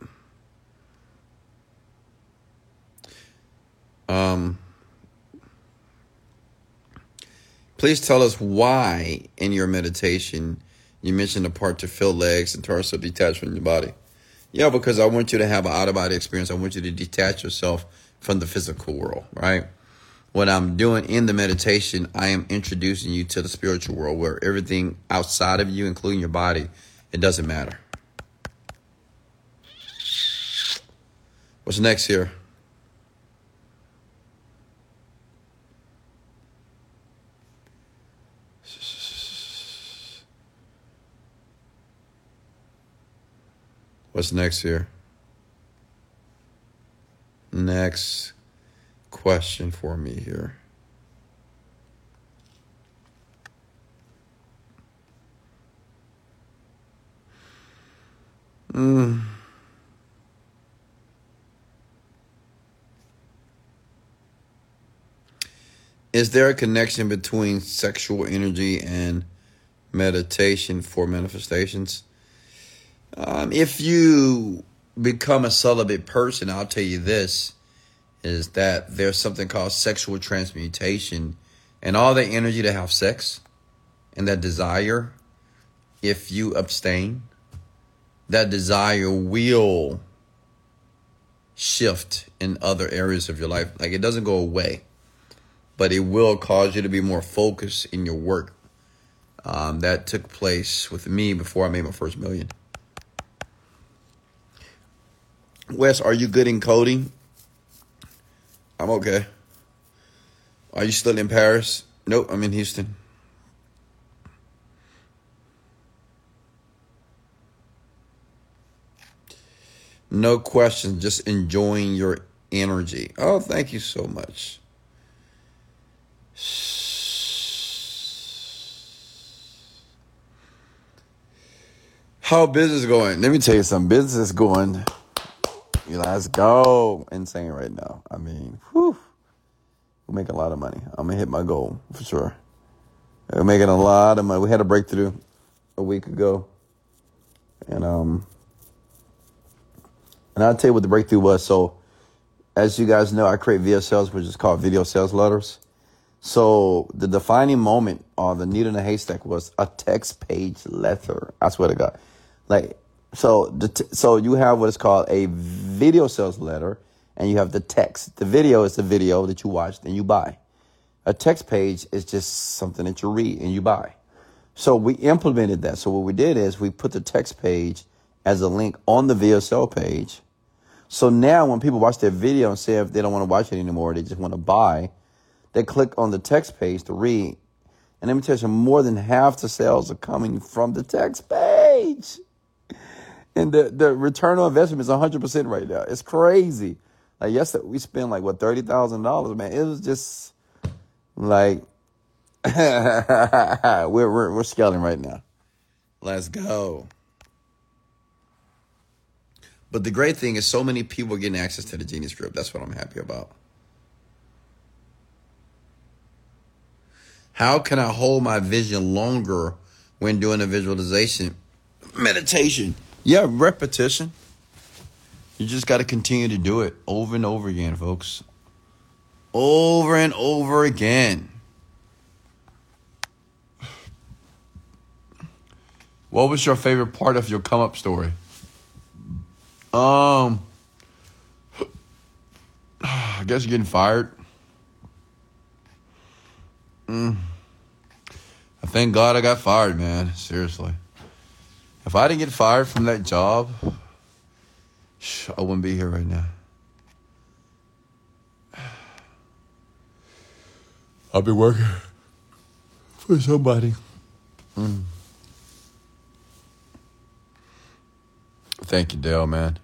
Um, Please tell us why in your meditation you mentioned the part to feel legs and torso detached from your body. Yeah, because I want you to have an out of body experience. I want you to detach yourself from the physical world, right? What I'm doing in the meditation, I am introducing you to the spiritual world where everything outside of you, including your body, it doesn't matter. What's next here? What's next here? Next question for me here. Mm. Is there a connection between sexual energy and meditation for manifestations? Um, if you become a celibate person, I'll tell you this is that there's something called sexual transmutation and all the energy to have sex and that desire, if you abstain, that desire will shift in other areas of your life. Like it doesn't go away, but it will cause you to be more focused in your work. Um, that took place with me before I made my first million. Wes, are you good in coding? I'm okay. Are you still in Paris? Nope, I'm in Houston. No questions, just enjoying your energy. Oh, thank you so much. How business going? Let me tell you something. Business is going Let's go. Insane right now. I mean, whew. We're making a lot of money. I'm gonna hit my goal for sure. We're making a lot of money. We had a breakthrough a week ago. And um and I'll tell you what the breakthrough was. So as you guys know, I create VSLs, which is called video sales letters. So the defining moment or the needle in the haystack was a text page letter. I swear to God. Like, so the t- so you have what is called a video sales letter and you have the text. The video is the video that you watched and you buy. A text page is just something that you read and you buy. So we implemented that. So what we did is we put the text page as a link on the VSL page. So now when people watch their video and say if they don't want to watch it anymore, they just want to buy, they click on the text page to read. And let me tell you, more than half the sales are coming from the text page. And the, the return on investment is 100% right now. It's crazy. Like yesterday, we spent like, what, $30,000, man. It was just like, we're, we're, we're scaling right now. Let's go. But the great thing is so many people are getting access to the Genie Script. That's what I'm happy about. How can I hold my vision longer when doing a visualization? Meditation. Yeah, repetition. You just got to continue to do it over and over again, folks. Over and over again. What was your favorite part of your come up story? Um, I guess getting fired. Mm. I thank God I got fired, man. Seriously. If I didn't get fired from that job, I wouldn't be here right now. I'll be working for somebody. Mm. Thank you, Dale, man.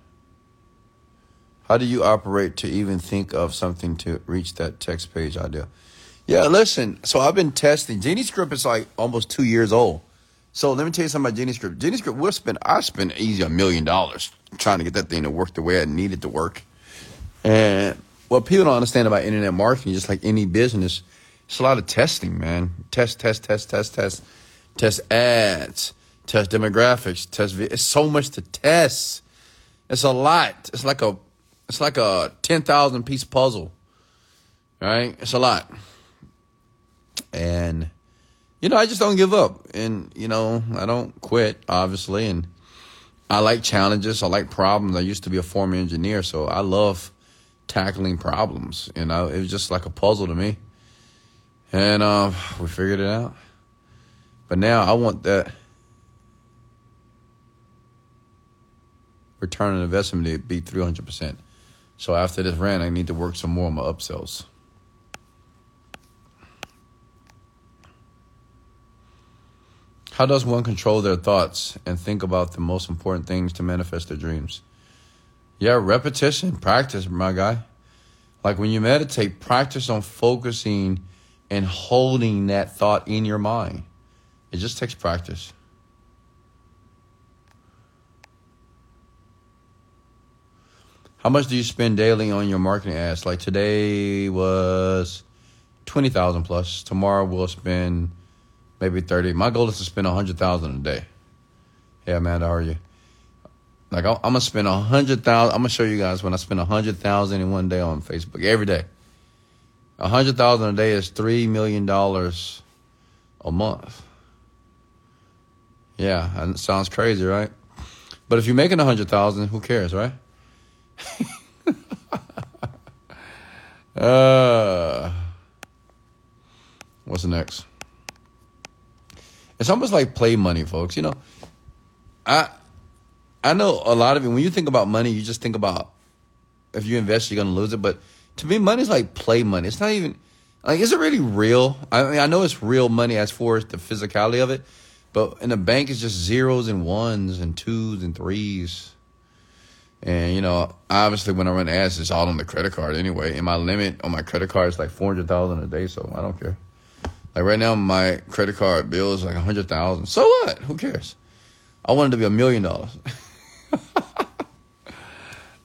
How do you operate to even think of something to reach that text page idea? Yeah, listen. So I've been testing. Genie Script is like almost two years old. So let me tell you something about Genie Script. Genie Script, we'll spend, I spent easy a million dollars trying to get that thing to work the way I needed it to work. And what people don't understand about internet marketing, just like any business, it's a lot of testing, man. Test, test, test, test, test, test ads test demographics, test. It's so much to test. It's a lot. It's like a, it's like a ten thousand piece puzzle. Right? It's a lot. And, you know, I just don't give up, and you know, I don't quit, obviously, and I like challenges. I like problems. I used to be a former engineer, so I love tackling problems. You know, it was just like a puzzle to me. And uh, we figured it out. But now I want that return on investment to be 300%. So after this rant, I need to work some more on my upsells. How does one control their thoughts and think about the most important things to manifest their dreams? Yeah, repetition, practice, my guy. Like when you meditate, practice on focusing and holding that thought in your mind. It just takes practice. How much do you spend daily on your marketing ads? Like today was twenty thousand plus. Tomorrow we'll spend maybe thirty. My goal is to spend a hundred thousand a day. Yeah, man, how are you? Like I'm gonna spend a hundred thousand. I'm gonna show you guys when I spend a hundred thousand in one day on Facebook every day. A hundred thousand a day is three million dollars a month. Yeah, and it sounds crazy, right? But if you're making a hundred thousand, who cares, right? uh, what's next? It's almost like play money, folks. You know, I I know a lot of it. When you think about money, you just think about if you invest, you're gonna lose it. But to me, money is like play money. It's not even like is it really real? I mean, I know it's real money as far as the physicality of it, but in the bank, it's just zeros and ones and twos and threes. And you know, obviously, when I run ads, it's all on the credit card anyway. And my limit on my credit card is like four hundred thousand a day, so I don't care. Like right now, my credit card bill is like a hundred thousand. So what? Who cares? I wanted to be a million dollars.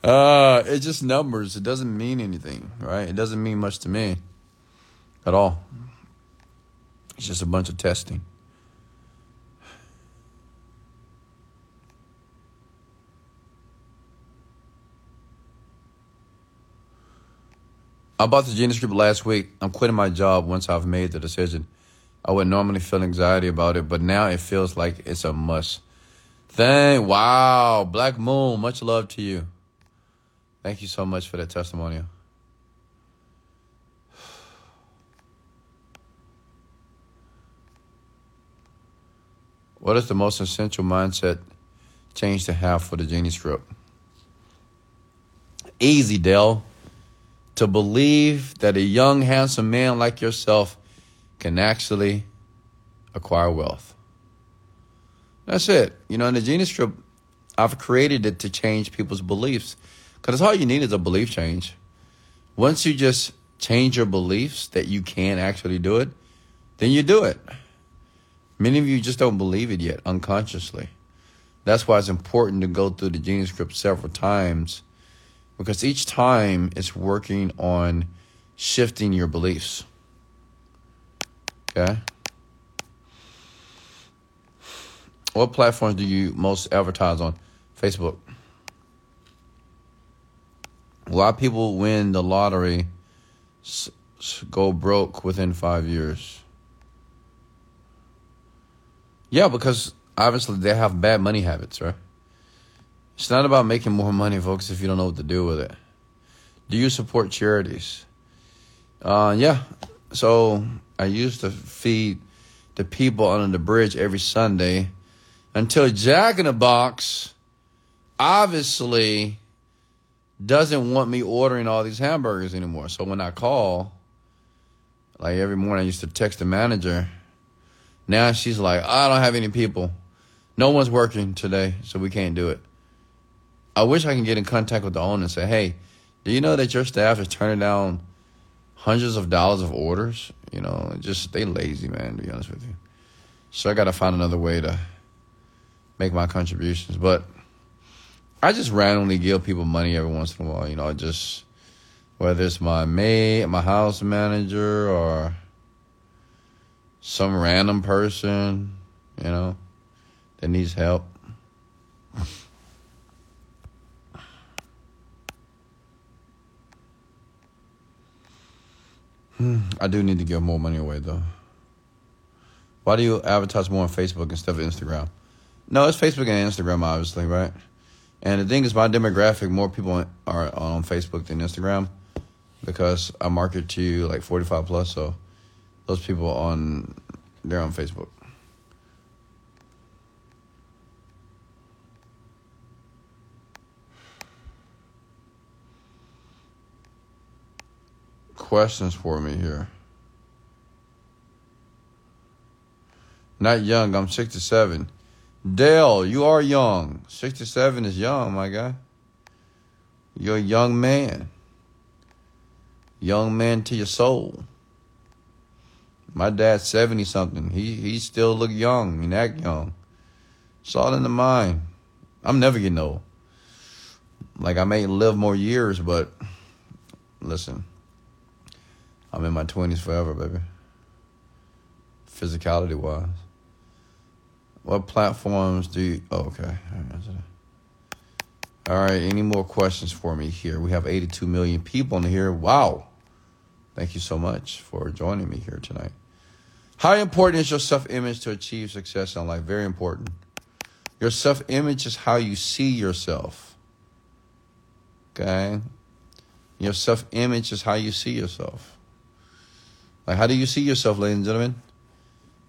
Uh, it's just numbers. It doesn't mean anything, right? It doesn't mean much to me at all. It's just a bunch of testing. I bought the Genie Script last week. I'm quitting my job once I've made the decision. I would normally feel anxiety about it, but now it feels like it's a must. Thank wow, Black Moon, much love to you. Thank you so much for that testimonial. What is the most essential mindset change to have for the Genie Script? Easy, Dell to believe that a young, handsome man like yourself can actually acquire wealth. That's it. You know, in the Genie Script, I've created it to change people's beliefs because all you need is a belief change. Once you just change your beliefs that you can actually do it, then you do it. Many of you just don't believe it yet unconsciously. That's why it's important to go through the Genie Script several times because each time it's working on shifting your beliefs. Okay? What platforms do you most advertise on? Facebook. A lot of people win the lottery, go broke within five years. Yeah, because obviously they have bad money habits, right? It's not about making more money, folks, if you don't know what to do with it. Do you support charities? Uh, yeah. So I used to feed the people under the bridge every Sunday until Jack in the Box obviously doesn't want me ordering all these hamburgers anymore. So when I call, like every morning, I used to text the manager. Now she's like, I don't have any people. No one's working today, so we can't do it. I wish I can get in contact with the owner and say, hey, do you know that your staff is turning down hundreds of dollars of orders? You know, just they lazy, man, to be honest with you. So I got to find another way to make my contributions. But I just randomly give people money every once in a while. You know, just whether it's my maid, my house manager, or some random person, you know, that needs help. Hmm, I do need to give more money away though. Why do you advertise more on Facebook instead of Instagram? No, it's Facebook and Instagram, obviously, right? And the thing is, my demographic, more people are on Facebook than Instagram because I market to like 45 plus. So those people on, they're on Facebook. Questions for me here. Not young, I'm 67. Dale, you are young. 67 is young, my guy. You're a young man. Young man to your soul. My dad's 70 something. He he still look young and act young. It's all in the mind. I'm never getting old. Like I may live more years, but listen. I'm in my 20s forever, baby. Physicality wise. What platforms do you. Oh, okay. All right. Any more questions for me here? We have 82 million people in here. Wow. Thank you so much for joining me here tonight. How important is your self image to achieve success in life? Very important. Your self image is how you see yourself. Okay? Your self image is how you see yourself. Like, how do you see yourself, ladies and gentlemen?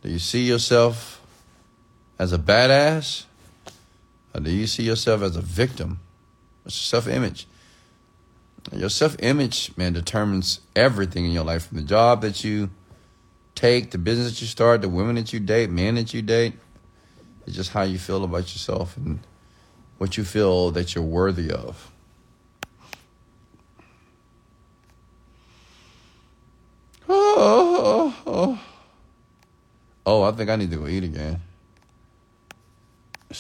Do you see yourself as a badass? Or do you see yourself as a victim? It's your self image. Your self image, man, determines everything in your life from the job that you take, the business that you start, the women that you date, men that you date. It's just how you feel about yourself and what you feel that you're worthy of. Oh, oh, oh. I think I need to go eat again.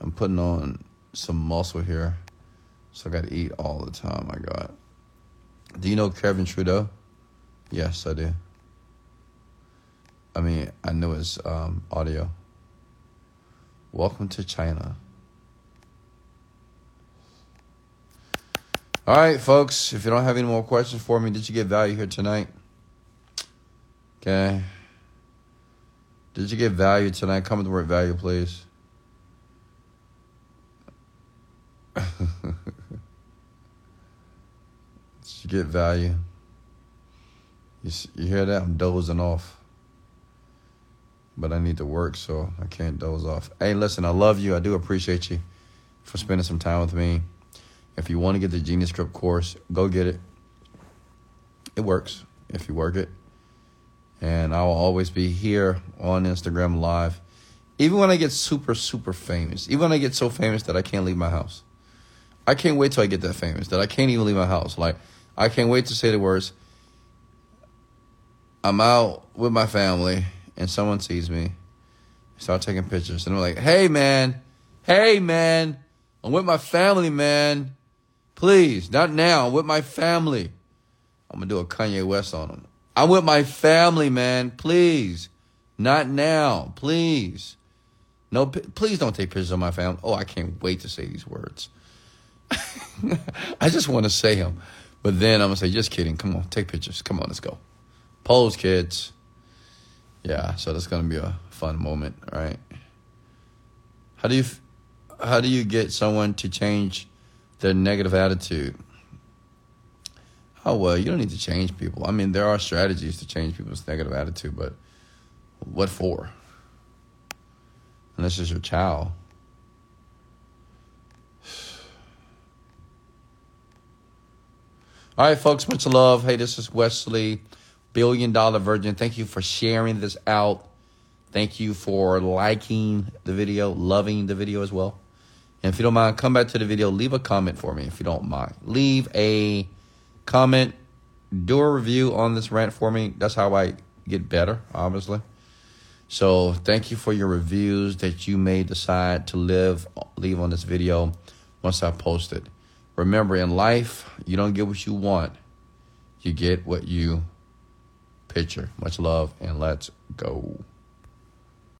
I'm putting on some muscle here. So I got to eat all the time. I got. Do you know Kevin Trudeau? Yes, I do. I mean, I know his um, audio. Welcome to China. All right, folks. If you don't have any more questions for me, did you get value here tonight? Okay. Did you get value tonight? Come with the word value, please. did you get value? You, you hear that? I'm dozing off. But I need to work, so I can't doze off. Hey, listen, I love you. I do appreciate you for spending some time with me. If you want to get the Genie Script course, go get it. It works if you work it. And I will always be here on Instagram Live. Even when I get super, super famous, even when I get so famous that I can't leave my house. I can't wait till I get that famous that I can't even leave my house. Like, I can't wait to say the words. I'm out with my family and someone sees me, start taking pictures, and I'm like, hey, man, hey, man, I'm with my family, man. Please, not now. I'm with my family. I'm gonna do a Kanye West on them. I'm with my family, man. Please, not now. Please, no. Please don't take pictures of my family. Oh, I can't wait to say these words. I just want to say them, but then I'm gonna say, just kidding. Come on, take pictures. Come on, let's go. Pose, kids. Yeah, so that's gonna be a fun moment, right? How do you, how do you get someone to change? Their negative attitude. Oh, well, you don't need to change people. I mean, there are strategies to change people's negative attitude, but what for? Unless it's your child. All right, folks, much love. Hey, this is Wesley, Billion Dollar Virgin. Thank you for sharing this out. Thank you for liking the video, loving the video as well. And if you don't mind, come back to the video, leave a comment for me if you don't mind. Leave a comment, do a review on this rant for me. That's how I get better, obviously. So thank you for your reviews that you may decide to live leave on this video once I post it. Remember, in life, you don't get what you want. You get what you picture. Much love and let's go.